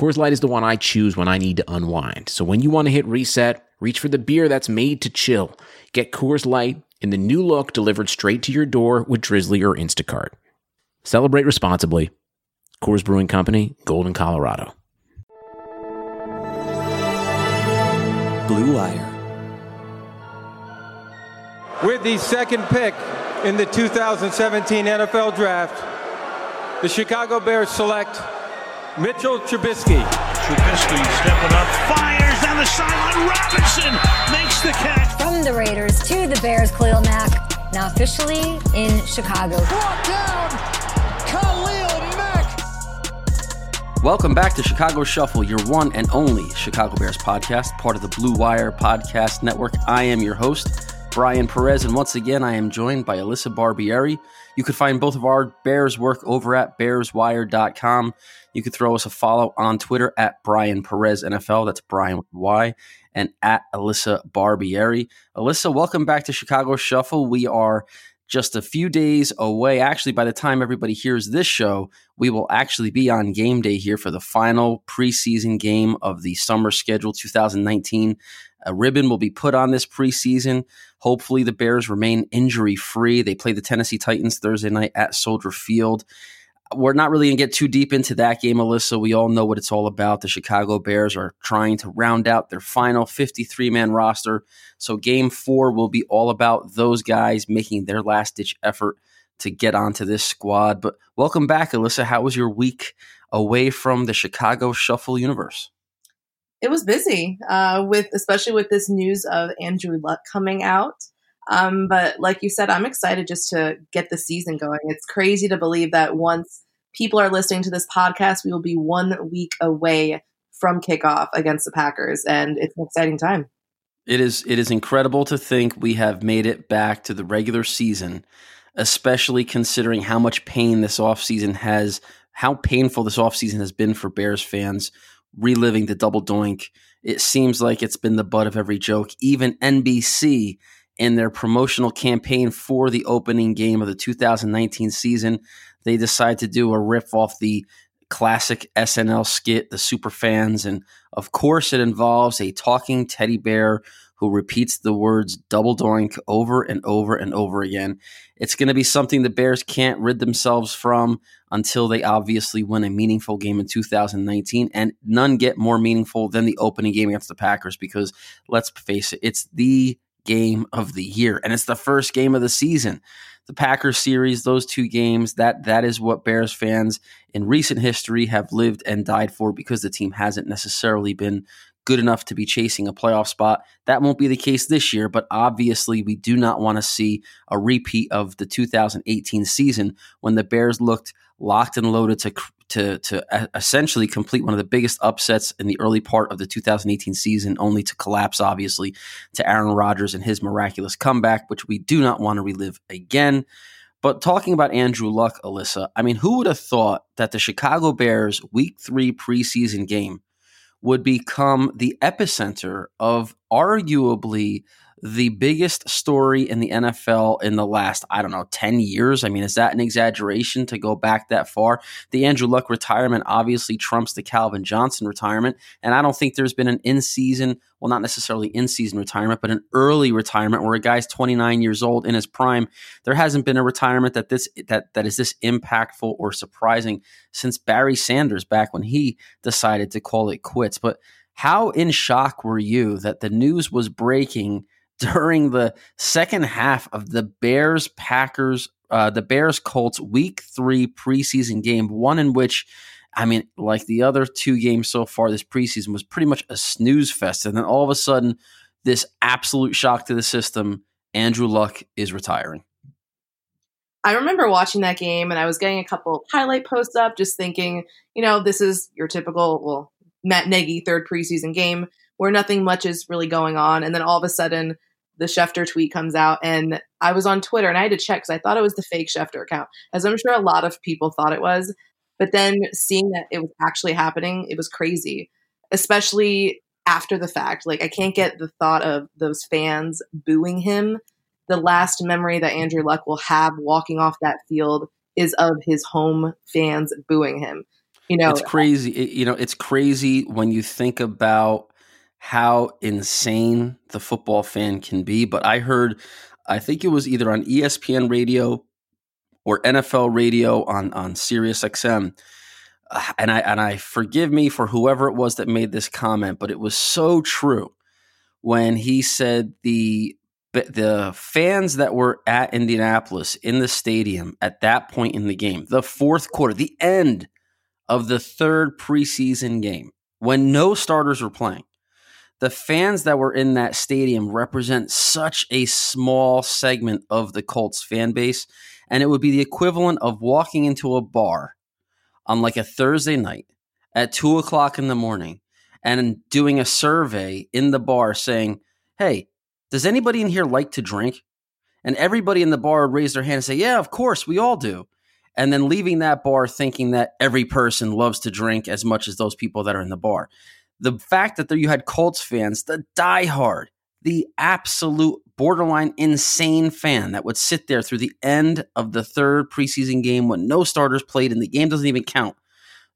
Coors Light is the one I choose when I need to unwind. So when you want to hit reset, reach for the beer that's made to chill. Get Coors Light in the new look delivered straight to your door with Drizzly or Instacart. Celebrate responsibly. Coors Brewing Company, Golden, Colorado. Blue Wire. With the second pick in the 2017 NFL Draft, the Chicago Bears select Mitchell Trubisky. Trubisky stepping up, fires down the sideline. Robinson makes the catch. From the Raiders to the Bears, Khalil Mack, now officially in Chicago. Brought down, Khalil Mack. Welcome back to Chicago Shuffle, your one and only Chicago Bears podcast, part of the Blue Wire Podcast Network. I am your host, Bryan Perez, and once again, I am joined by Alyssa Barbieri. You can find both of our Bears work over at bearswire.com. You can throw us a follow on Twitter at Bryan Perez NFL. That's Bryan with Y and at Alyssa Barbieri. Alyssa, welcome back to Chicago Shuffle. We are just a few days away. Actually, by the time everybody hears this show, we will actually be on game day here for the final preseason game of the summer schedule 2019. A ribbon will be put on this preseason. Hopefully, the Bears remain injury free. They play the Tennessee Titans Thursday night at Soldier Field we're not really going to get too deep into that game, Alyssa. We all know what it's all about. The Chicago Bears are trying to round out their final 53 man roster. So, game four will be all about those guys making their last ditch effort to get onto this squad. But welcome back, Alyssa. How was your week away from the Chicago Shuffle universe? It was busy, uh, with especially with this news of Andrew Luck coming out. Um, but like you said, I'm excited just to get the season going. It's crazy to believe that once people are listening to this podcast, we will be one week away from kickoff against the Packers, and it's an exciting time. It is. It is incredible to think we have made it back to the regular season, especially considering how much pain this offseason has, how painful this offseason has been for Bears fans, reliving the double doink. It seems like it's been the butt of every joke. Even NBC in their promotional campaign for the opening game of the 2019 season, they decide to do a riff off the classic SNL skit, The Super Fans. And of course, it involves a talking teddy bear who repeats the words double doink over and over and over again. It's going to be something the Bears can't rid themselves from until they obviously win a meaningful game in 2019. And none get more meaningful than the opening game against the Packers because let's face it, it's the game of the year, and it's the first game of the season. The Packers series, those two games, that that is what Bears fans in recent history have lived and died for because the team hasn't necessarily been good enough to be chasing a playoff spot. That won't be the case this year, but obviously we do not want to see a repeat of the 2018 season when the Bears looked locked and loaded to to to essentially complete one of the biggest upsets in the early part of the 2018 season, only to collapse, obviously, to Aaron Rodgers and his miraculous comeback, which we do not want to relive again. But talking about Andrew Luck, Alyssa, I mean, who would have thought that the Chicago Bears Week Three preseason game would become the epicenter of arguably the biggest story in the NFL in the last, I don't know, 10 years. I mean, is that an exaggeration to go back that far? The Andrew Luck retirement obviously trumps the Calvin Johnson retirement. And I don't think there's been an in season, well, not necessarily in season retirement, but an early retirement where a guy's 29 years old in his prime. There hasn't been a retirement that this that that is this impactful or surprising since Barry Sanders back when he decided to call it quits. But how in shock were you that the news was breaking during the second half of the Bears Packers, uh, the Bears Colts Week Three preseason game, one in which, I mean, like the other two games so far this preseason was pretty much a snooze fest, and then all of a sudden, this absolute shock to the system: Andrew Luck is retiring. I remember watching that game, and I was getting a couple highlight posts up, just thinking, you know, this is your typical well Matt Nagy third preseason game where nothing much is really going on. And then all of a sudden, the Schefter tweet comes out, and I was on Twitter and I had to check because I thought it was the fake Schefter account, as I'm sure a lot of people thought it was. But then seeing that it was actually happening, it was crazy, especially after the fact. Like, I can't get the thought of those fans booing him. The last memory that Andrew Luck will have walking off that field is of his home fans booing him. You know, it's crazy. It, you know, it's crazy when you think about how insane the football fan can be. But I heard, I think it was either on ESPN radio or NFL radio on on Sirius XM. Uh, and I and I forgive me for whoever it was that made this comment, but it was so true when he said the the fans that were at Indianapolis in the stadium at that point in the game, the fourth quarter, the end of the third preseason game, when no starters were playing, the fans that were in that stadium represent such a small segment of the Colts fan base. And it would be the equivalent of walking into a bar on like a Thursday night at two o'clock in the morning and doing a survey in the bar saying, Hey, does anybody in here like to drink? And everybody in the bar would raise their hand and say, Yeah, of course, we all do. And then leaving that bar thinking that every person loves to drink as much as those people that are in the bar. The fact that there you had Colts fans, the diehard, the absolute borderline insane fan that would sit there through the end of the third preseason game when no starters played and the game doesn't even count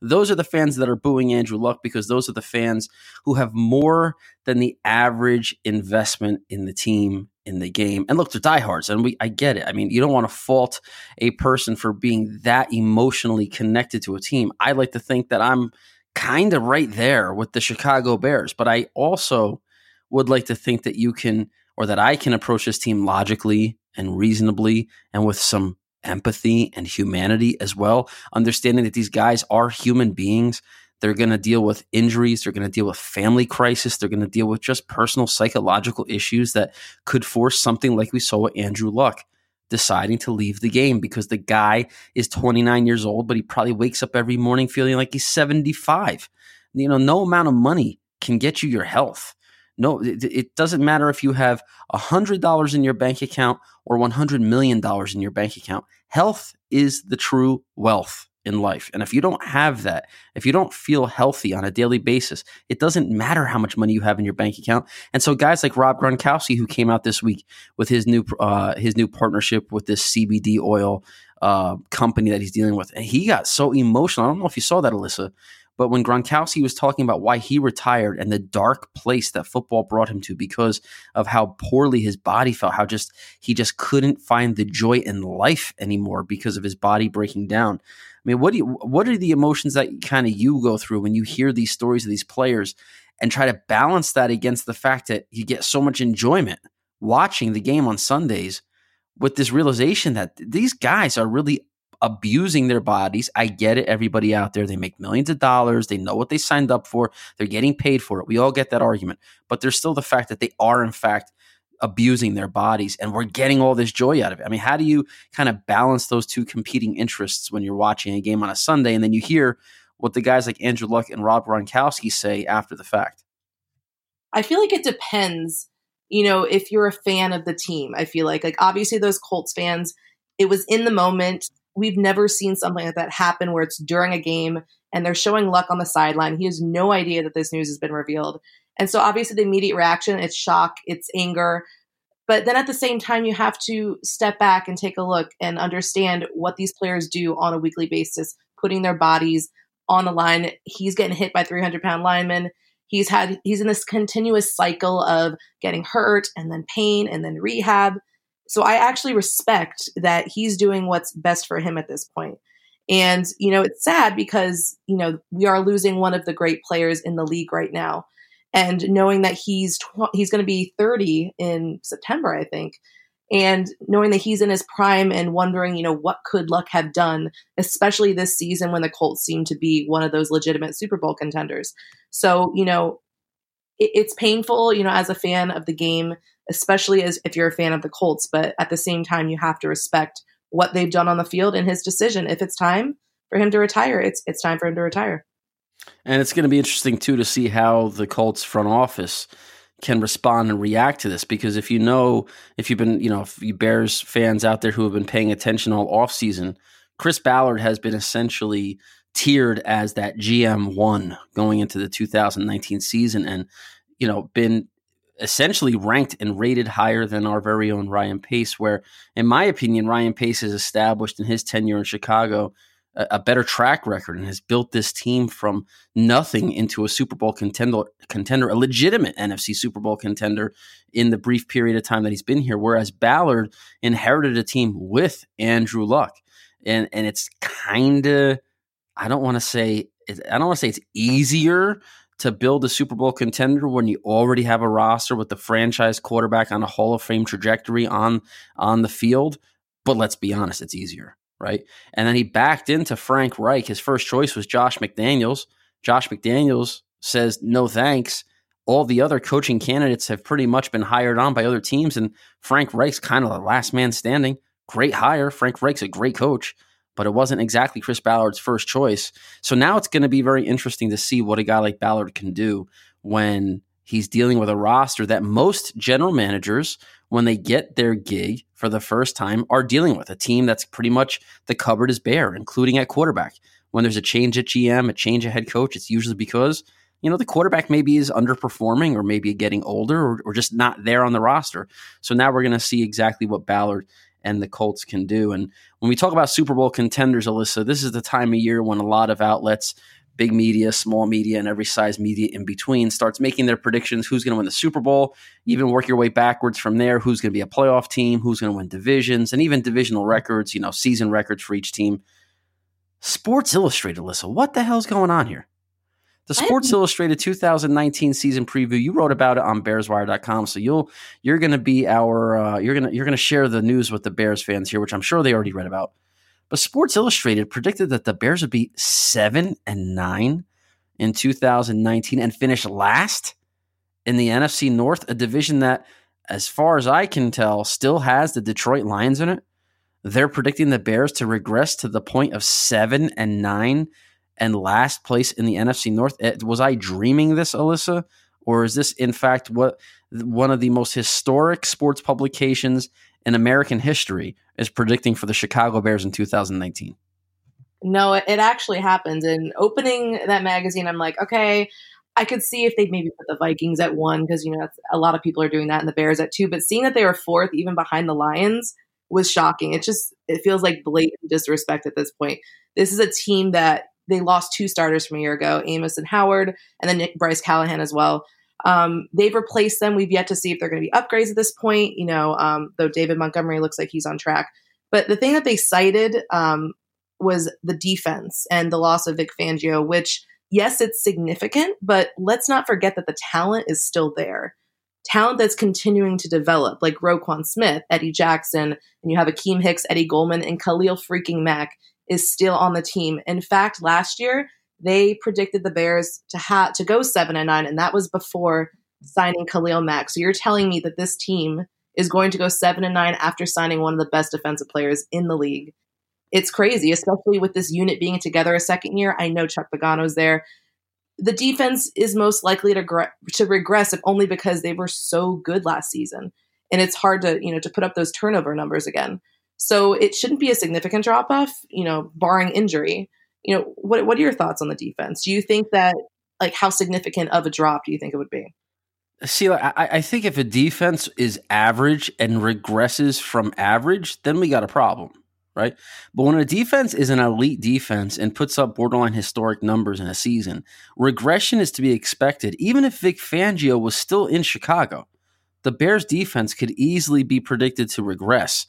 those are the fans that are booing Andrew Luck because those are the fans who have more than the average investment in the team in the game. And look, they're diehards, and we I get it. I mean, you don't want to fault a person for being that emotionally connected to a team. I like to think that I'm kind of right there with the Chicago Bears, but I also would like to think that you can or that I can approach this team logically and reasonably and with some empathy and humanity as well, understanding that these guys are human beings. They're going to deal with injuries. They're going to deal with family crisis. They're going to deal with just personal psychological issues that could force something like we saw with Andrew Luck deciding to leave the game because the guy is 29 years old, but he probably wakes up every morning feeling like he's 75. You know, no amount of money can get you your health. No, it, doesn't matter if you have $100 in your bank account or $100 million in your bank account. Health is the true wealth in life. And if you don't have that, if you don't feel healthy on a daily basis, it doesn't matter how much money you have in your bank account. And so guys like Rob Gronkowski, who came out this week with his new uh, his new partnership with this CBD oil uh, company that he's dealing with, and he got so emotional. I don't know if you saw that, Alyssa, but when Gronkowski was talking about why he retired and the dark place that football brought him to because of how poorly his body felt, how just he just couldn't find the joy in life anymore because of his body breaking down. I mean, what do you, what are the emotions that kind of you go through when you hear these stories of these players and try to balance that against the fact that you get so much enjoyment watching the game on Sundays with this realization that these guys are really abusing their bodies. I get it. Everybody out there, they make millions of dollars. They know what they signed up for. They're getting paid for it. We all get that argument. But there's still the fact that they are, in fact, abusing their bodies and we're getting all this joy out of it. I mean, how do you kind of balance those two competing interests when you're watching a game on a Sunday and then you hear what the guys like Andrew Luck and Rob Gronkowski say after the fact? I feel like it depends, you know, if you're a fan of the team. I feel like like obviously those Colts fans, it was in the moment we've never seen something like that happen where it's during a game and they're showing luck on the sideline. He has no idea that this news has been revealed. And so obviously the immediate reaction, it's shock, it's anger. But then at the same time, you have to step back and take a look and understand what these players do on a weekly basis, putting their bodies on the line. He's getting hit by 300 pound linemen. He's had, he's in this continuous cycle of getting hurt and then pain and then rehab. So I actually respect that he's doing what's best for him at this point. And, you know, it's sad because, you know, we are losing one of the great players in the league right now. And knowing that he's tw- he's going to be 30 in September, I think, and knowing that he's in his prime and wondering, you know, what could Luck have done, especially this season when the Colts seem to be one of those legitimate Super Bowl contenders. So, you know, it, it's painful, you know, as a fan of the game especially as if you're a fan of the Colts. But at the same time, you have to respect what they've done on the field and his decision. If it's time for him to retire, it's it's time for him to retire. And it's going to be interesting too to see how the Colts front office can respond and react to this because if you know if you've been you know if you bears fans out there who have been paying attention all off season chris ballard has been essentially tiered as that gm1 going into the 2019 season and you know been essentially ranked and rated higher than our very own ryan pace where in my opinion ryan pace has established in his tenure in chicago a better track record and has built this team from nothing into a Super Bowl contender, contender, a legitimate NFC Super Bowl contender in the brief period of time that he's been here. Whereas Ballard inherited a team with Andrew Luck, and and it's kind of I don't want to say I don't want to say it's easier to build a Super Bowl contender when you already have a roster with the franchise quarterback on a Hall of Fame trajectory on on the field. But let's be honest, it's easier right? And then he backed into Frank Reich. His first choice was Josh McDaniels. Josh McDaniels says, no thanks. All the other coaching candidates have pretty much been hired on by other teams, and Frank Reich's kind of the last man standing. Great hire. Frank Reich's a great coach, but it wasn't exactly Chris Ballard's first choice. So now it's going to be very interesting to see what a guy like Ballard can do when he's dealing with a roster that most general managers when they get their gig for the first time are dealing with a team that's pretty much the cupboard is bare, including at quarterback. When there's a change at GM, a change at head coach, it's usually because you know the quarterback maybe is underperforming or maybe getting older or, or just not there on the roster. So now we're going to see exactly what Ballard and the Colts can do. And when we talk about Super Bowl contenders, Alyssa, this is the time of year when a lot of outlets big media, small media, and every size media in between starts making their predictions who's going to win the Super Bowl, even work your way backwards from there, who's going to be a playoff team, who's going to win divisions, and even divisional records, you know, season records for each team. Sports Illustrated, Alyssa, what the hell's going on here? The Sports Illustrated 2019 season preview. You wrote about it on BearsWire.com, so you'll you're going to be our uh, you're gonna you're gonna share the news with the Bears fans here, which I'm sure they already read about. But Sports Illustrated predicted that the Bears would be seven and nine in 2019 and finish last in the NFC North, a division that, as far as I can tell, still has the Detroit Lions in it. They're predicting the Bears to regress to the point of seven and nine and last place in the NFC North. Eh, was I dreaming this, Alyssa? Or is this, in fact, what one of the most historic sports publications in American history is predicting for the Chicago Bears in 2019. No, it actually happens. And opening that magazine, I'm like, okay, I could see if they'd maybe put the Vikings at one because you know a lot of people are doing that, and the Bears at two. But seeing that they were fourth, even behind the Lions, was shocking. It just it feels like blatant disrespect at this point. This is a team that they lost two starters from a year ago, Amos and Howard, and then Nick, Bryce Callahan as well. Um, they've replaced them. We've yet to see if they're going to be upgrades at this point, you know, um, though David Montgomery looks like he's on track. But the thing that they cited um, was the defense and the loss of Vic Fangio, which, yes, it's significant, but let's not forget that the talent is still there. Talent that's continuing to develop, like Roquan Smith, Eddie Jackson, and you have Akiem Hicks, Eddie Goldman, and Khalil freaking Mack is still on the team. In fact, last year, they predicted the Bears to have to go seven and nine, and that was before signing Khalil Mack. So you're telling me that this team is going to go seven and nine after signing one of the best defensive players in the league. It's crazy, especially with this unit being together a second year. I know Chuck Pagano's there. The defense is most likely to gre- to regress if only because they were so good last season, and it's hard to you know to put up those turnover numbers again. So it shouldn't be a significant drop off, you know, barring injury you know, what what are your thoughts on the defense? Do you think that like how significant of a drop do you think it would be? See, I, I think if a defense is average and regresses from average, then we got a problem, right? But when a defense is an elite defense and puts up borderline historic numbers in a season, regression is to be expected, even if Vic Fangio was still in Chicago. The Bears defense could easily be predicted to regress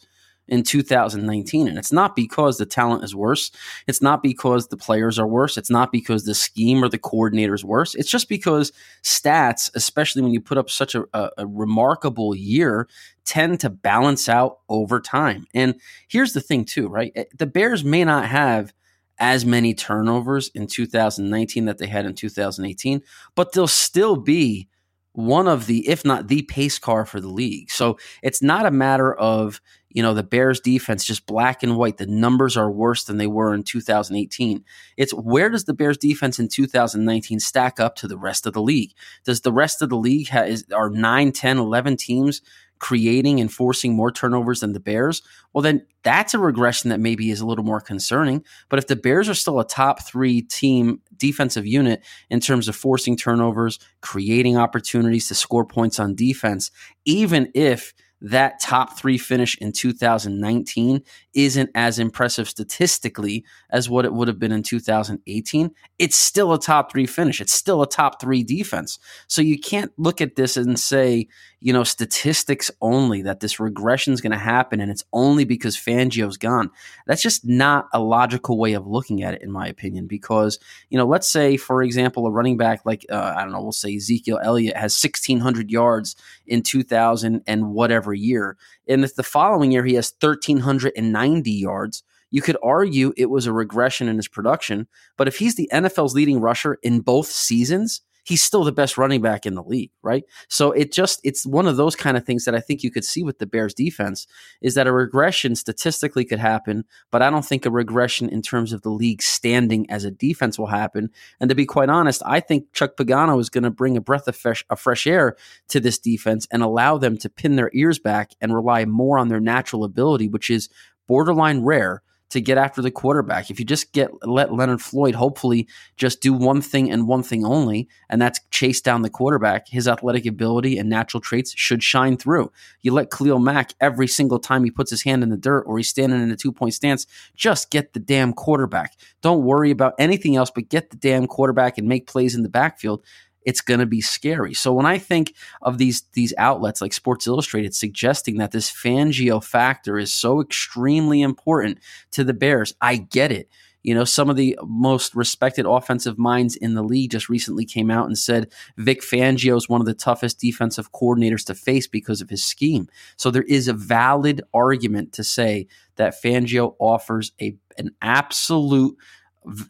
in 2019. And it's not because the talent is worse. It's not because the players are worse. It's not because the scheme or the coordinator is worse. It's just because stats, especially when you put up such a, a, a remarkable year, tend to balance out over time. And here's the thing, too, right? Eh, the Bears may not have as many turnovers in 2019 that they had in 2018, but they'll still be one of the, if not the pace car for the league. So it's not a matter of, you know, the Bears defense just black and white. The numbers are worse than they were in 2018. It's where does the Bears defense in 2019 stack up to the rest of the league? Does the rest of the league have, are 9, 10, 11 teams creating and forcing more turnovers than the Bears, well, then that's a regression that maybe is a little more concerning. But if the Bears are still a top three team defensive unit in terms of forcing turnovers, creating opportunities to score points on defense, even if that top three finish in 2019 isn't as impressive statistically as what it would have been in 2018, it's still a top three finish. It's still a top three defense. So you can't look at this and say, you know, statistics only that this regression is going to happen and it's only because Fangio's gone. That's just not a logical way of looking at it, in my opinion, because, you know, let's say, for example, a running back like, uh, I don't know, we'll say Ezekiel Elliott has 1,600 yards in 2000 and whatever year. And if the following year he has 1,390 yards, you could argue it was a regression in his production. But if he's the NFL's leading rusher in both seasons, he's still the best running back in the league, right? So it just it's one of those kind of things that I think you could see with the Bears defense is that a regression statistically could happen, but I don't think a regression in terms of the league standing as a defense will happen. And to be quite honest, I think Chuck Pagano is going to bring a breath of fresh, of fresh air to this defense and allow them to pin their ears back and rely more on their natural ability, which is borderline rare to get after the quarterback. If you just get let Leonard Floyd hopefully just do one thing and one thing only, and that's chase down the quarterback, his athletic ability and natural traits should shine through. You let Khalil Mack every single time he puts his hand in the dirt or he's standing in a two point stance, just get the damn quarterback. Don't worry about anything else, but get the damn quarterback and make plays in the backfield it's going to be scary. So when I think of these these outlets like Sports Illustrated suggesting that this Fangio factor is so extremely important to the Bears, I get it. You know, some of the most respected offensive minds in the league just recently came out and said Vic Fangio is one of the toughest defensive coordinators to face because of his scheme. So there is a valid argument to say that Fangio offers a an absolute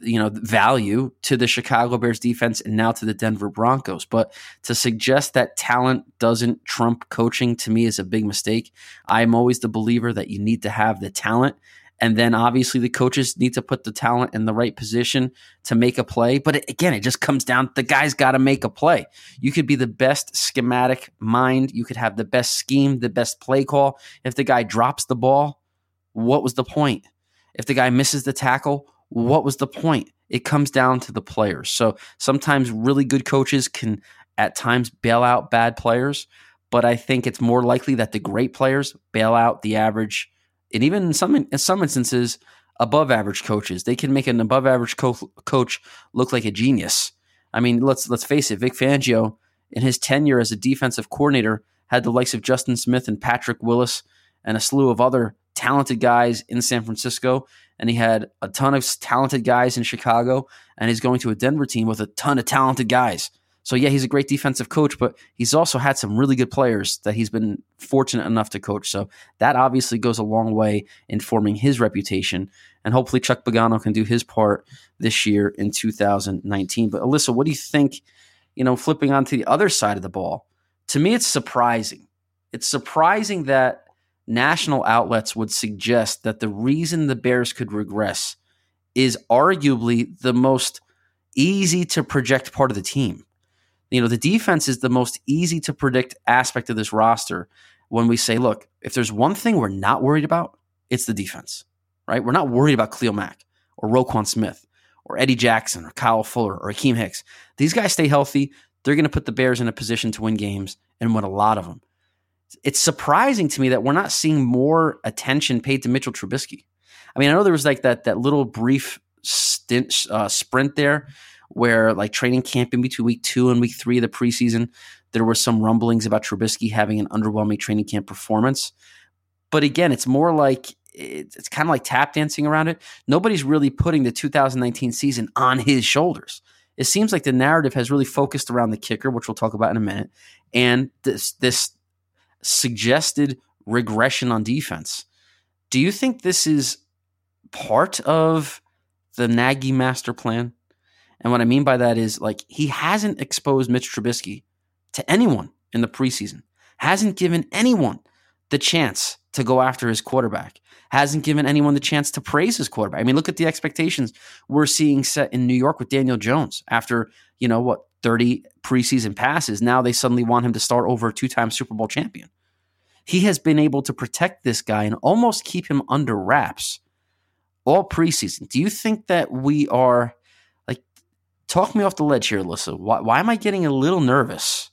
you know value to the Chicago Bears defense and now to the Denver Broncos. But to suggest that talent doesn't trump coaching to me is a big mistake. I'm always the believer that you need to have the talent. And then obviously the coaches need to put the talent in the right position to make a play. But again, it just comes down the guy's got to make a play. You could be the best schematic mind, you could have the best scheme, the best play call. If the guy drops the ball, what was the point? If the guy misses the tackle, what was the point? It comes down to the players. So sometimes really good coaches can at times bail out bad players, but I think it's more likely that the great players bail out the average, and even in some in some instances, above average coaches. They can make an above average co- coach look like a genius. I mean, let's let's face it. Vic Fangio, in his tenure as a defensive coordinator, had the likes of Justin Smith and Patrick Willis and a slew of other talented guys in San Francisco and he had a ton of talented guys in Chicago, and he's going to a Denver team with a ton of talented guys. So yeah, he's a great defensive coach, but he's also had some really good players that he's been fortunate enough to coach. So that obviously goes a long way in forming his reputation. And hopefully Chuck Pagano can do his part this year in 2019. But Alyssa, what do you think? You know, flipping onto the other side of the ball, to me, it's surprising. It's surprising that national outlets would suggest that the reason the Bears could regress is arguably the most easy to project part of the team. You know, the defense is the most easy to predict aspect of this roster when we say, look, if there's one thing we're not worried about, it's the defense, right? We're not worried about Khalil Mack or Roquan Smith or Eddie Jackson or Kyle Fuller or Akiem Hicks. These guys stay healthy. They're going to put the Bears in a position to win games and win a lot of them it's surprising to me that we're not seeing more attention paid to Mitchell Trubisky. I mean, I know there was like that that little brief stint uh, sprint there where like training camp in between week two and week three of the preseason, there were some rumblings about Trubisky having an underwhelming training camp performance. But again, it's more like it's kind of like tap dancing around it. Nobody's really putting the 2019 season on his shoulders. It seems like the narrative has really focused around the kicker, which we'll talk about in a minute, and this this suggested regression on defense. Do you think this is part of the Nagy master plan? And what I mean by that is like he hasn't exposed Mitch Trubisky to anyone in the preseason, hasn't given anyone the chance to go after his quarterback, hasn't given anyone the chance to praise his quarterback. I mean, look at the expectations we're seeing set in New York with Daniel Jones after, you know, what, 30 preseason passes. Now they suddenly want him to start over a two time Super Bowl champion. He has been able to protect this guy and almost keep him under wraps all preseason. Do you think that we are like talk me off the ledge here, Alyssa? Why, why am I getting a little nervous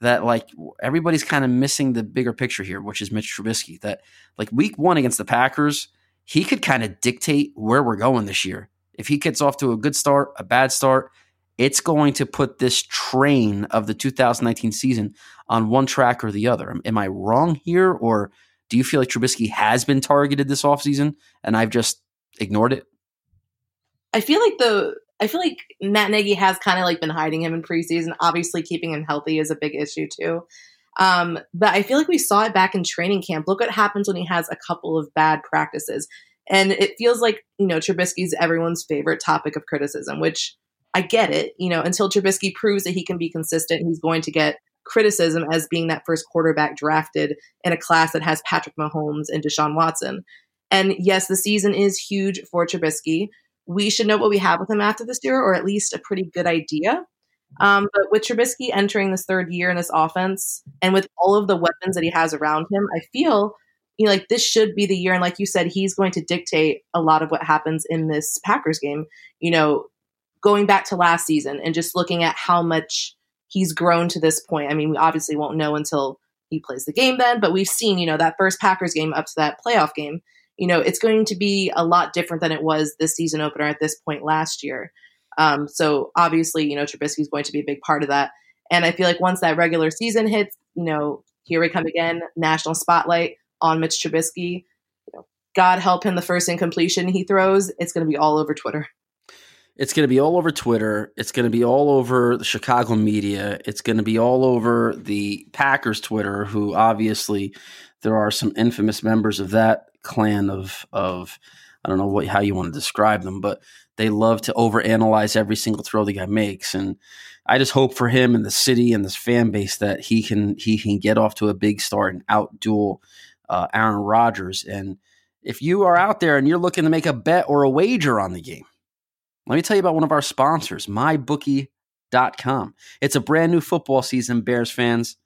that like everybody's kind of missing the bigger picture here, which is Mitch Trubisky? That like week one against the Packers, he could kind of dictate where we're going this year. If he gets off to a good start, a bad start, it's going to put this train of the 2019 season on one track or the other. Am, I wrong here, or do you feel like Trubisky has been targeted this offseason and I've just ignored it? I feel like the I feel like Matt Nagy has kind of like been hiding him in preseason. Obviously, keeping him healthy is a big issue too. Um, but I feel like we saw it back in training camp. Look what happens when he has a couple of bad practices. And it feels like, you know, Trubisky's everyone's favorite topic of criticism, which I get it. You know, until Trubisky proves that he can be consistent, he's going to get criticism as being that first quarterback drafted in a class that has Patrick Mahomes and Deshaun Watson. And yes, the season is huge for Trubisky. We should know what we have with him after this year, or at least a pretty good idea. Um, but with Trubisky entering this third year in this offense, and with all of the weapons that he has around him, I feel you know like this should be the year. And like you said, he's going to dictate a lot of what happens in this Packers game. You know, going back to last season and just looking at how much he's grown to this point. I mean, we obviously won't know until he plays the game then, but we've seen, you know, that first Packers game up to that playoff game, you know, it's going to be a lot different than it was this season opener at this point last year. Um, so obviously, you know, Trubisky is going to be a big part of that. And I feel like once that regular season hits, you know, here we come again, national spotlight on Mitch Trubisky. You know, God help him the first incompletion he throws, it's going to be all over Twitter. It's going to be all over Twitter. It's going to be all over the Chicago media. It's going to be all over the Packers Twitter, who obviously there are some infamous members of that clan of of I don't know what how you want to describe them, but they love to overanalyze every single throw the guy makes. And I just hope for him and the city and this fan base that he can he can get off to a big start and outduel uh, Aaron Rodgers. And if you are out there and you're looking to make a bet or a wager on the game, let me tell you about one of our sponsors, mybookie.com. It's a brand new football season, Bears fans.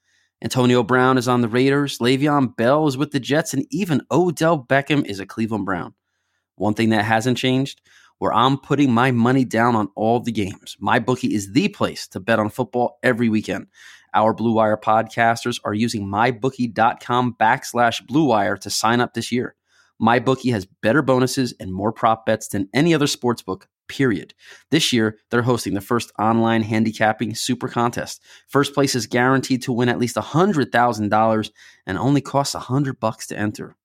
Antonio Brown is on the Raiders, Le'Veon Bell is with the Jets, and even Odell Beckham is a Cleveland Brown. One thing that hasn't changed, where I'm putting my money down on all the games. MyBookie is the place to bet on football every weekend. Our Blue Wire podcasters are using mybookie.com backslash Blue Wire to sign up this year. MyBookie has better bonuses and more prop bets than any other sportsbook period. This year, they're hosting the first online handicapping super contest. First place is guaranteed to win at least $100,000 and only costs 100 bucks to enter.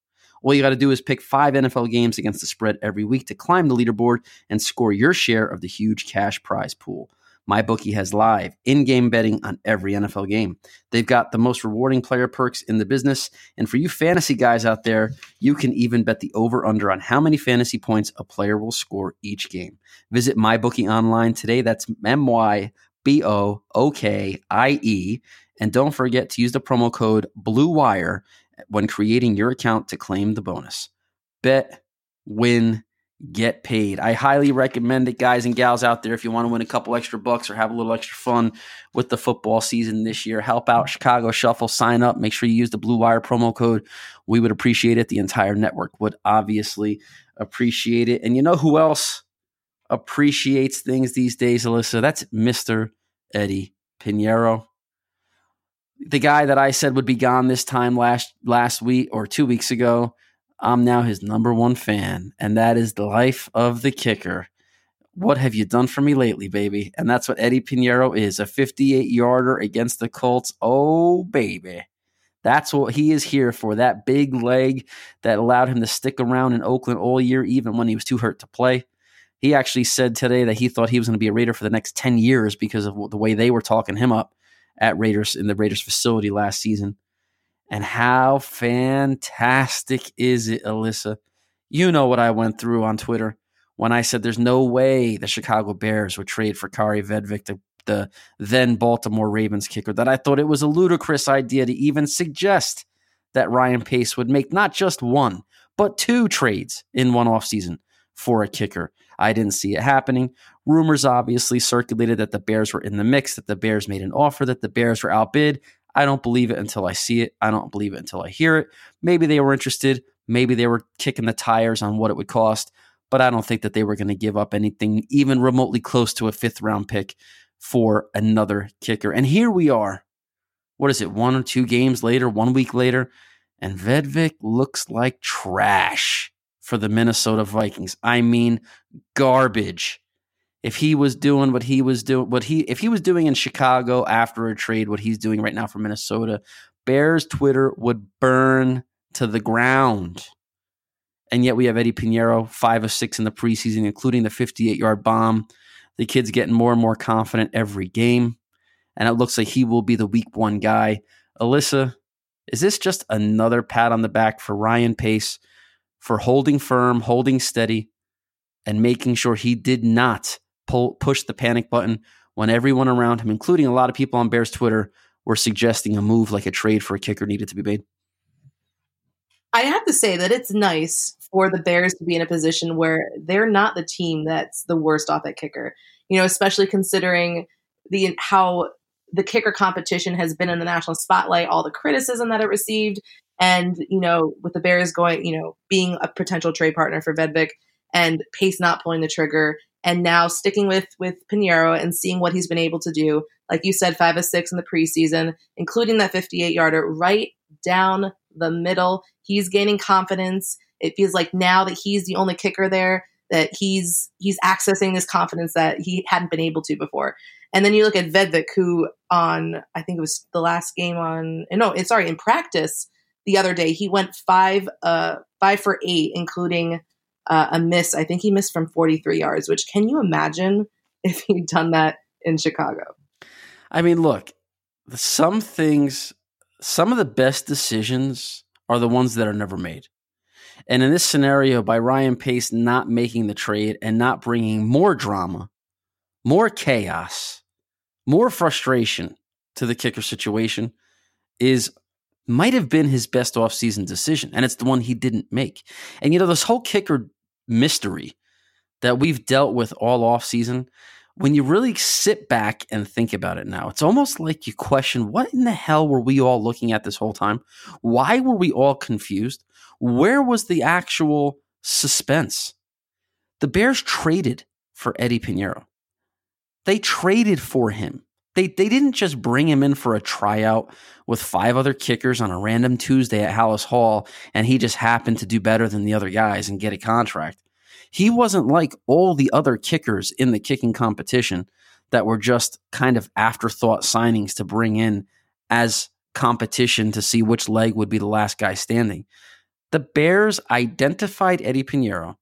All you got to do is pick five NFL games against the spread every week to climb the leaderboard and score your share of the huge cash prize pool. MyBookie has live in-game betting on every NFL game. They've got the most rewarding player perks in the business, and for you fantasy guys out there, you can even bet the over/under on how many fantasy points a player will score each game. Visit MyBookie online today. That's M Y B O O K I E, and don't forget to use the promo code Blue Wire when creating your account to claim the bonus. Bet, win get paid. I highly recommend it, guys and gals out there, if you want to win a couple extra bucks or have a little extra fun with the football season this year. Help out Chicago Shuffle, sign up, make sure you use the Blue Wire promo code. We would appreciate it. The entire network would obviously appreciate it. And you know who else appreciates things these days, Alyssa? That's Mr. Eddie Piñeiro. The guy that I said would be gone this time last last week or two weeks ago I'm now his number one fan, and that is the life of the kicker. What have you done for me lately, baby? And that's what Eddie Piñeiro is a 58 yarder against the Colts. Oh, baby. That's what he is here for. That big leg that allowed him to stick around in Oakland all year, even when he was too hurt to play. He actually said today that he thought he was going to be a Raider for the next 10 years because of the way they were talking him up at Raiders in the Raiders facility last season. And how fantastic is it, Alyssa? You know what I went through on Twitter when I said there's no way the Chicago Bears would trade for Kaare Vedvik to the then Baltimore Ravens kicker, that I thought it was a ludicrous idea to even suggest that Ryan Pace would make not just one, but two trades in one offseason for a kicker. I didn't see it happening. Rumors obviously circulated that the Bears were in the mix, that the Bears made an offer, that the Bears were outbid. I don't believe it until I see it. I don't believe it until I hear it. Maybe they were interested. Maybe they were kicking the tires on what it would cost, but I don't think that they were going to give up anything even remotely close to a fifth round pick for another kicker. And here we are. What is it? One or two games later, one week later, and Vedvik looks like trash for the Minnesota Vikings. I mean, garbage. If he was doing what he was doing, what he if he was doing in Chicago after a trade, what he's doing right now for Minnesota, Bears Twitter would burn to the ground. And yet we have Eddie Piñeiro, five of six in the preseason, including the 58 yard bomb. The kid's getting more and more confident every game. And it looks like he will be the week one guy. Alyssa, is this just another pat on the back for Ryan Pace for holding firm, holding steady, and making sure he did not push the panic button when everyone around him, including a lot of people on Bears Twitter, were suggesting a move like a trade for a kicker needed to be made? I have to say that it's nice for the Bears to be in a position where they're not the team that's the worst off at kicker. You know, especially considering the how the kicker competition has been in the national spotlight, all the criticism that it received, and you know, with the Bears going, you know, being a potential trade partner for Vedvik and Pace not pulling the trigger, and now sticking with with Piñeiro and seeing what he's been able to do. Like you said, five of six in the preseason, including that 58 yarder right down the middle. He's gaining confidence. It feels like now that he's the only kicker there, that he's he's accessing this confidence that he hadn't been able to before. And then you look at Vedvik, who on I think it was the last game on no, sorry, in practice the other day he went five uh five for eight, including uh, a miss. I think he missed from 43 yards. Which can you imagine if he'd done that in Chicago? I mean, look, some things, some of the best decisions are the ones that are never made. And in this scenario, by Ryan Pace not making the trade and not bringing more drama, more chaos, more frustration to the kicker situation is might have been his best offseason decision. And it's the one he didn't make. And you know, this whole kicker mystery that we've dealt with all off season. when you really sit back and think about it now, it's almost like you question what in the hell were we all looking at this whole time? Why were we all confused? Where was the actual suspense? The Bears traded for Eddie Piñeiro. They traded for him. They, they didn't just bring him in for a tryout with five other kickers on a random Tuesday at Halas Hall and he just happened to do better than the other guys and get a contract. He wasn't like all the other kickers in the kicking competition that were just kind of afterthought signings to bring in as competition to see which leg would be the last guy standing. The Bears identified Eddie Piñeiro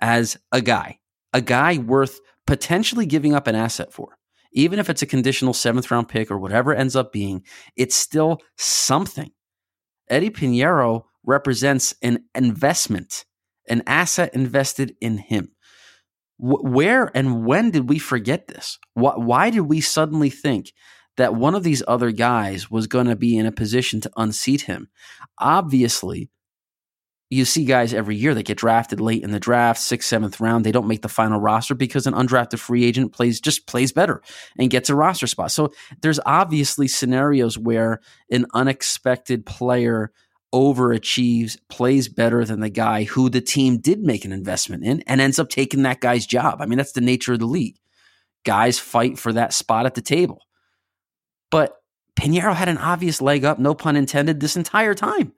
as a guy, a guy worth potentially giving up an asset for. Even if it's a conditional seventh round pick or whatever ends up being, it's still something. Eddie Piñeiro represents an investment an asset invested in him. where and when did we forget this? why did we suddenly think that one of these other guys was going to be in a position to unseat him? Obviously, you see guys every year that get drafted late in the draft, sixth, seventh round. They don't make the final roster because an undrafted free agent plays just plays better and gets a roster spot. So there's obviously scenarios where an unexpected player overachieves, plays better than the guy who the team did make an investment in and ends up taking that guy's job. I mean, that's the nature of the league. Guys fight for that spot at the table. But Piñeiro had an obvious leg up, no pun intended, this entire time.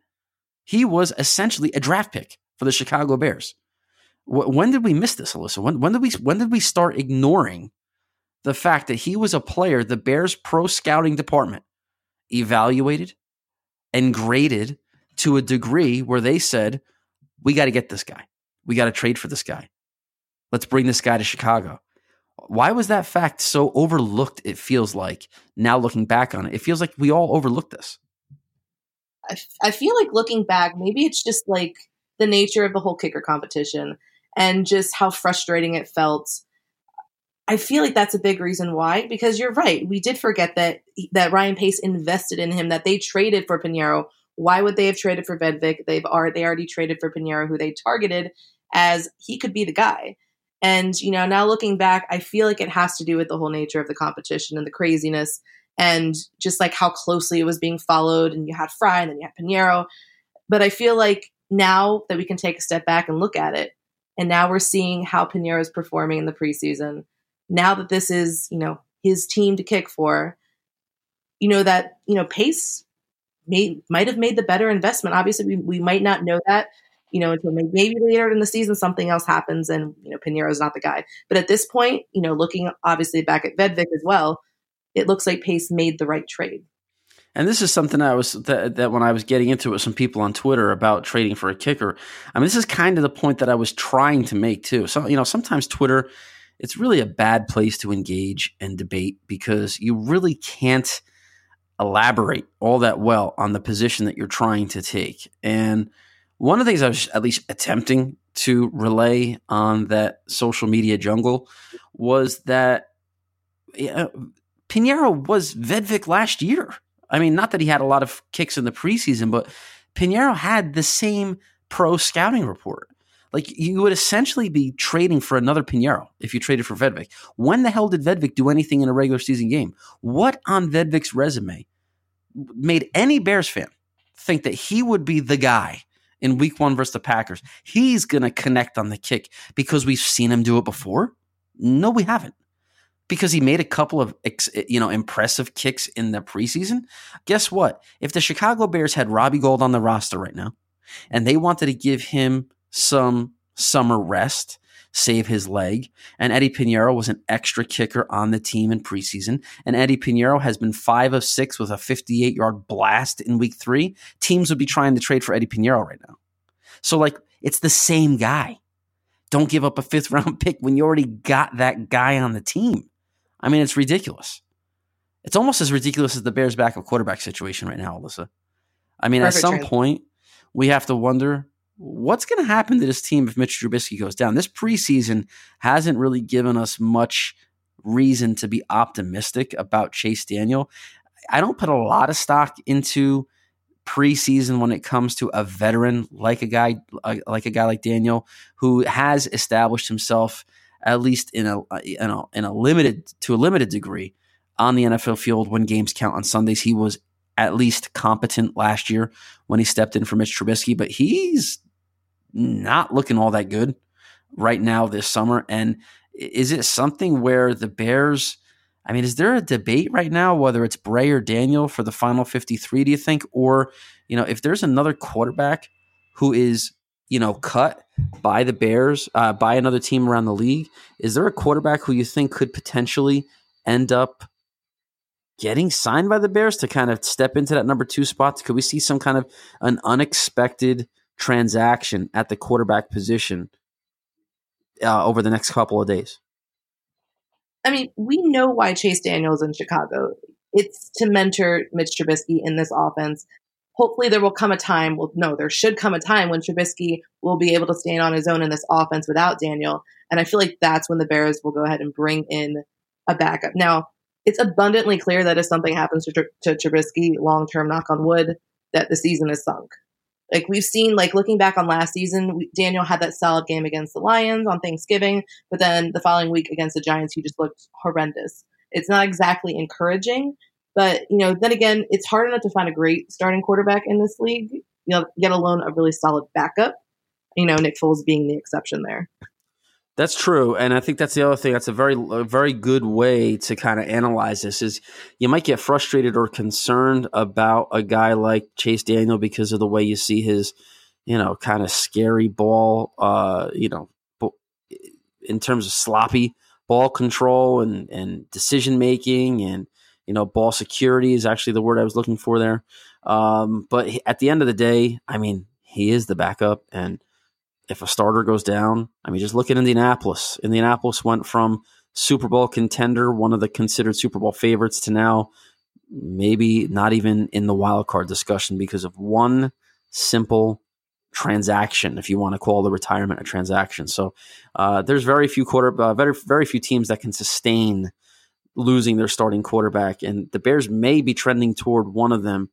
He was essentially a draft pick for the Chicago Bears. when did we miss this, Alyssa? When, when did we when did we start ignoring the fact that he was a player the Bears pro scouting department evaluated and graded to a degree where they said, we got to get this guy. We got to trade for this guy. Let's bring this guy to Chicago. Why was that fact so overlooked? It feels like now looking back on it, it feels like we all overlooked this. I, I feel like looking back, maybe it's just like the nature of the whole kicker competition and just how frustrating it felt. I feel like that's a big reason why, because you're right. We did forget that that Ryan Pace invested in him, that they traded for Piñeiro. Why would they have traded for Vedvik? They've already, they already traded for Piñeiro, who they targeted as he could be the guy. And, you know, now looking back, I feel like it has to do with the whole nature of the competition and the craziness and just like how closely it was being followed. And you had Fry and then you had Piñeiro. But I feel like now that we can take a step back and look at it, and now we're seeing how Piñeiro is performing in the preseason. Now that this is, you know, his team to kick for, you know, that, you know, Pace may, might have made the better investment. Obviously, we, we might not know that you know, until maybe later in the season something else happens and, you know, Piñeiro is not the guy. But at this point, you know, looking obviously back at Vedvik as well, it looks like Pace made the right trade. And this is something I was that, that when I was getting into it with some people on Twitter about trading for a kicker. I mean, this is kind of the point that I was trying to make too. So, you know, sometimes Twitter, it's really a bad place to engage and debate because you really can't elaborate all that well on the position that you're trying to take. And one of the things I was at least attempting to relay on that social media jungle was that uh, Piñeiro was Vedvik last year. I mean, not that he had a lot of kicks in the preseason, but Piñeiro had the same pro scouting report. Like you would essentially be trading for another Piñeiro if you traded for Vedvik. When the hell did Vedvik do anything in a regular season game? What on Vedvik's resume made any Bears fan think that he would be the guy in week one versus the Packers. He's going to connect on the kick because we've seen him do it before. No, we haven't. Because he made a couple of you know impressive kicks in the preseason. Guess what? If the Chicago Bears had Robbie Gould on the roster right now, and they wanted to give him some summer rest, save his leg. And Eddie Piñeiro was an extra kicker on the team in preseason. And Eddie Piñeiro has been five of six with a 58 yard blast in week three. Teams would be trying to trade for Eddie Piñeiro right now. So, like, it's the same guy. Don't give up a fifth round pick when you already got that guy on the team. I mean, it's ridiculous. It's almost as ridiculous as the Bears' backup quarterback situation right now, Alyssa. I mean, Perfect at some point, we have to wonder what's going to happen to this team if Mitch Trubisky goes down? This preseason hasn't really given us much reason to be optimistic about Chase Daniel. I don't put a lot of stock into preseason when it comes to a veteran like a guy like a guy like Daniel who has established himself at least in a uh, in a, in a limited to a limited degree on the NFL field when games count on Sundays. He was at least competent last year when he stepped in for Mitch Trubisky, but he's not looking all that good right now this summer. And is it something where the Bears? I mean, is there a debate right now whether it's Bray or Daniel for the final 53, do you think? Or, you know, if there's another quarterback who is, you know, cut by the Bears, uh, by another team around the league, is there a quarterback who you think could potentially end up getting signed by the Bears to kind of step into that number two spot? Could we see some kind of an unexpected transaction at the quarterback position uh, over the next couple of days? I mean, we know why Chase Daniels in Chicago. It's to mentor Mitch Trubisky in this offense. Hopefully, there will come a time. Well, no, there should come a time when Trubisky will be able to stand on his own in this offense without Daniel. And I feel like that's when the Bears will go ahead and bring in a backup. Now, it's abundantly clear that if something happens to, to Trubisky long term, knock on wood, that the season is sunk. Like we've seen, like looking back on last season, Daniel had that solid game against the Lions on Thanksgiving, but then the following week against the Giants, he just looked horrendous. It's not exactly encouraging, but you know, then again, it's hard enough to find a great starting quarterback in this league, you know, get alone a really solid backup. You know, Nick Foles being the exception there. That's true, and I think that's the other thing. That's a very, a very good way to kind of analyze this. Is you might get frustrated or concerned about a guy like Chase Daniel because of the way you see his, you know, kind of scary ball, uh, you know, in terms of sloppy ball control and and decision making and you know ball security is actually the word I was looking for there. Um, but at the end of the day, I mean, he is the backup and if a starter goes down, I mean, just look at Indianapolis. Indianapolis went from Super Bowl contender, one of the considered Super Bowl favorites, to now maybe not even in the wild card discussion because of one simple transaction, if you want to call the retirement a transaction. So uh, there's very few quarter, uh, very very few teams that can sustain losing their starting quarterback, and the Bears may be trending toward one of them.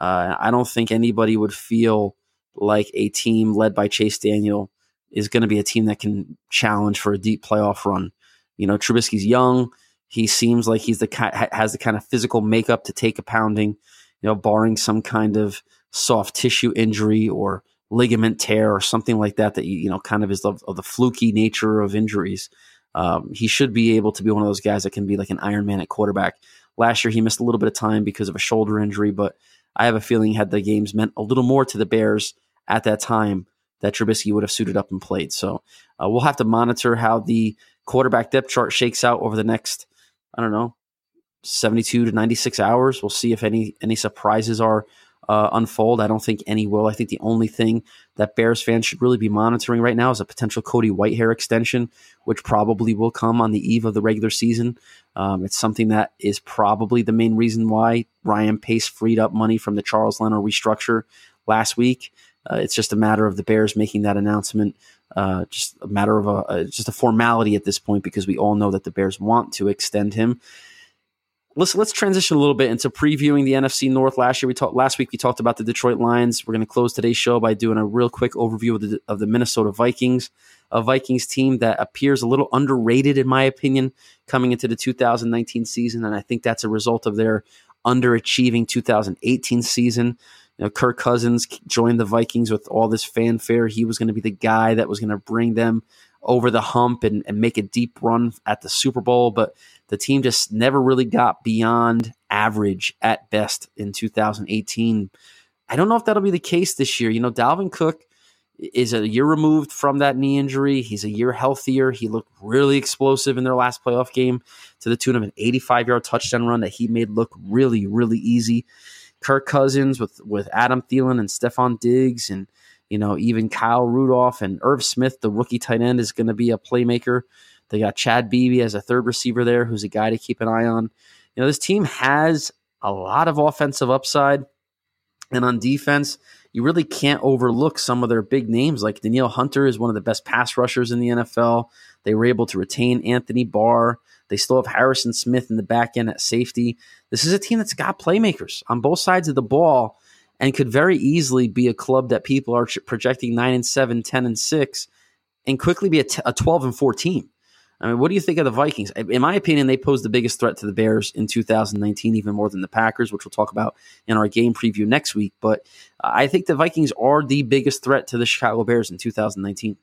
Uh, I don't think anybody would feel like a team led by Chase Daniel is going to be a team that can challenge for a deep playoff run. You know, Trubisky's young. He seems like he's the has the kind of physical makeup to take a pounding. You know, barring some kind of soft tissue injury or ligament tear or something like that that you know kind of is of, of the fluky nature of injuries. Um, he should be able to be one of those guys that can be like an Iron Man at quarterback. Last year he missed a little bit of time because of a shoulder injury, but I have a feeling had the games meant a little more to the Bears at that time that Trubisky would have suited up and played. So uh, we'll have to monitor how the quarterback depth chart shakes out over the next, I don't know, 72 to 96 hours. We'll see if any any surprises are uh, unfold. I don't think any will. I think the only thing that Bears fans should really be monitoring right now is a potential Cody Whitehair extension, which probably will come on the eve of the regular season. Um, it's something that is probably the main reason why Ryan Pace freed up money from the Charles Leno restructure last week. Uh, it's just a matter of the Bears making that announcement. Uh, just a matter of a, just a formality at this point because we all know that the Bears want to extend him let's let's transition a little bit into previewing the NFC North. Last year we talked last week we talked about the Detroit Lions. We're going to close today's show by doing a real quick overview of the of the Minnesota Vikings, a Vikings team that appears a little underrated in my opinion coming into the 2019 season, and I think that's a result of their underachieving 2018 season. You know, Kirk Cousins joined the Vikings with all this fanfare. He was going to be the guy that was going to bring them over the hump and, and make a deep run at the Super Bowl, but the team just never really got beyond average at best in 2018. I don't know if that'll be the case this year. You know, Dalvin Cook is a year removed from that knee injury. He's a year healthier. He looked really explosive in their last playoff game to the tune of an 85 yard touchdown run that he made look really, really easy. Kirk Cousins with, with Adam Thielen and Stefon Diggs and, you know, even Kyle Rudolph and Irv Smith, the rookie tight end, is going to be a playmaker. They got Chad Beebe as a third receiver there, who's a guy to keep an eye on. You know, this team has a lot of offensive upside. And on defense, you really can't overlook some of their big names. Like Danielle Hunter is one of the best pass rushers in the NFL. They were able to retain Anthony Barr. They still have Harrison Smith in the back end at safety. This is a team that's got playmakers on both sides of the ball and could very easily be a club that people are projecting 9 and 7, 10 and 6 and quickly be a, t- a 12 and 4 team. I mean, what do you think of the Vikings? In my opinion, they pose the biggest threat to the Bears in 2019, even more than the Packers, which we'll talk about in our game preview next week. But I think the Vikings are the biggest threat to the Chicago Bears in 2019.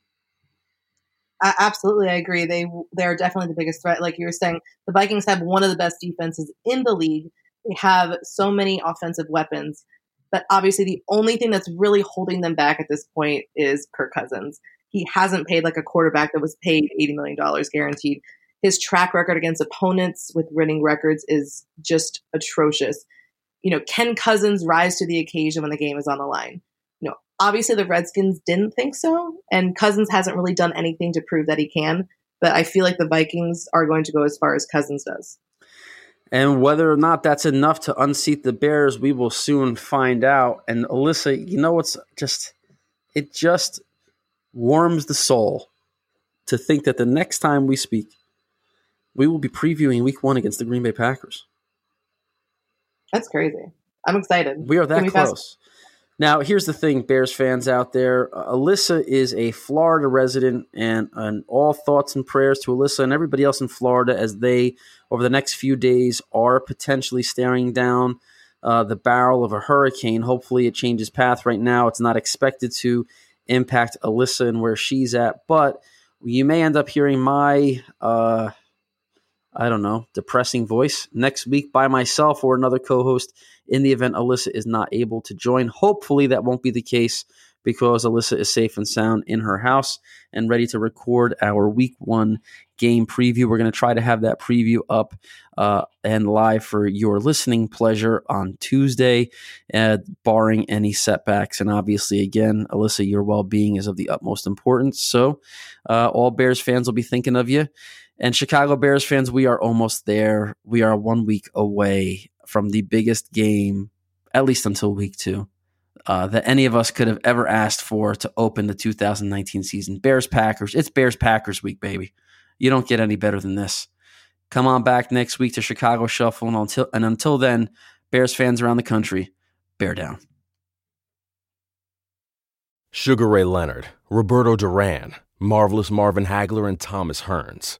absolutely, I agree. They they are definitely the biggest threat. Like you were saying, the Vikings have one of the best defenses in the league. They have so many offensive weapons, but obviously the only thing that's really holding them back at this point is Kirk Cousins. He hasn't paid like a quarterback that was paid $80 million guaranteed. His track record against opponents with winning records is just atrocious. You know, can Cousins rise to the occasion when the game is on the line? You know, obviously the Redskins didn't think so, and Cousins hasn't really done anything to prove that he can. But I feel like the Vikings are going to go as far as Cousins does. And whether or not that's enough to unseat the Bears, we will soon find out. And Alyssa, you know what's just it just warms the soul to think that the next time we speak, we will be previewing week one against the Green Bay Packers. That's crazy. I'm excited. We are that close. Fast- now, here's the thing, Bears fans out there. Alyssa is a Florida resident, and, and all thoughts and prayers to Alyssa and everybody else in Florida as they, over the next few days, are potentially staring down uh, the barrel of a hurricane. Hopefully, it changes path right now. It's not expected to impact Alyssa and where she's at. But you may end up hearing my, uh, I don't know, depressing voice next week by myself or another co host in the event Alyssa is not able to join. Hopefully, that won't be the case because Alyssa is safe and sound in her house and ready to record our week one game preview. We're going to try to have that preview up uh, and live for your listening pleasure on Tuesday, uh, barring any setbacks. And obviously, again, Alyssa, your well being is of the utmost importance. So, uh, all Bears fans will be thinking of you. And Chicago Bears fans, we are almost there. We are one week away from the biggest game, at least until week two uh, that any of us could have ever asked for to open the 2019 season. Bears Packers. It's Bears Packers week, baby. You don't get any better than this. Come on back next week to Chicago Shuffle, and until and until then, Bears fans around the country, bear down. Sugar Ray Leonard, Roberto Duran, Marvelous Marvin Hagler, and Thomas Hearns.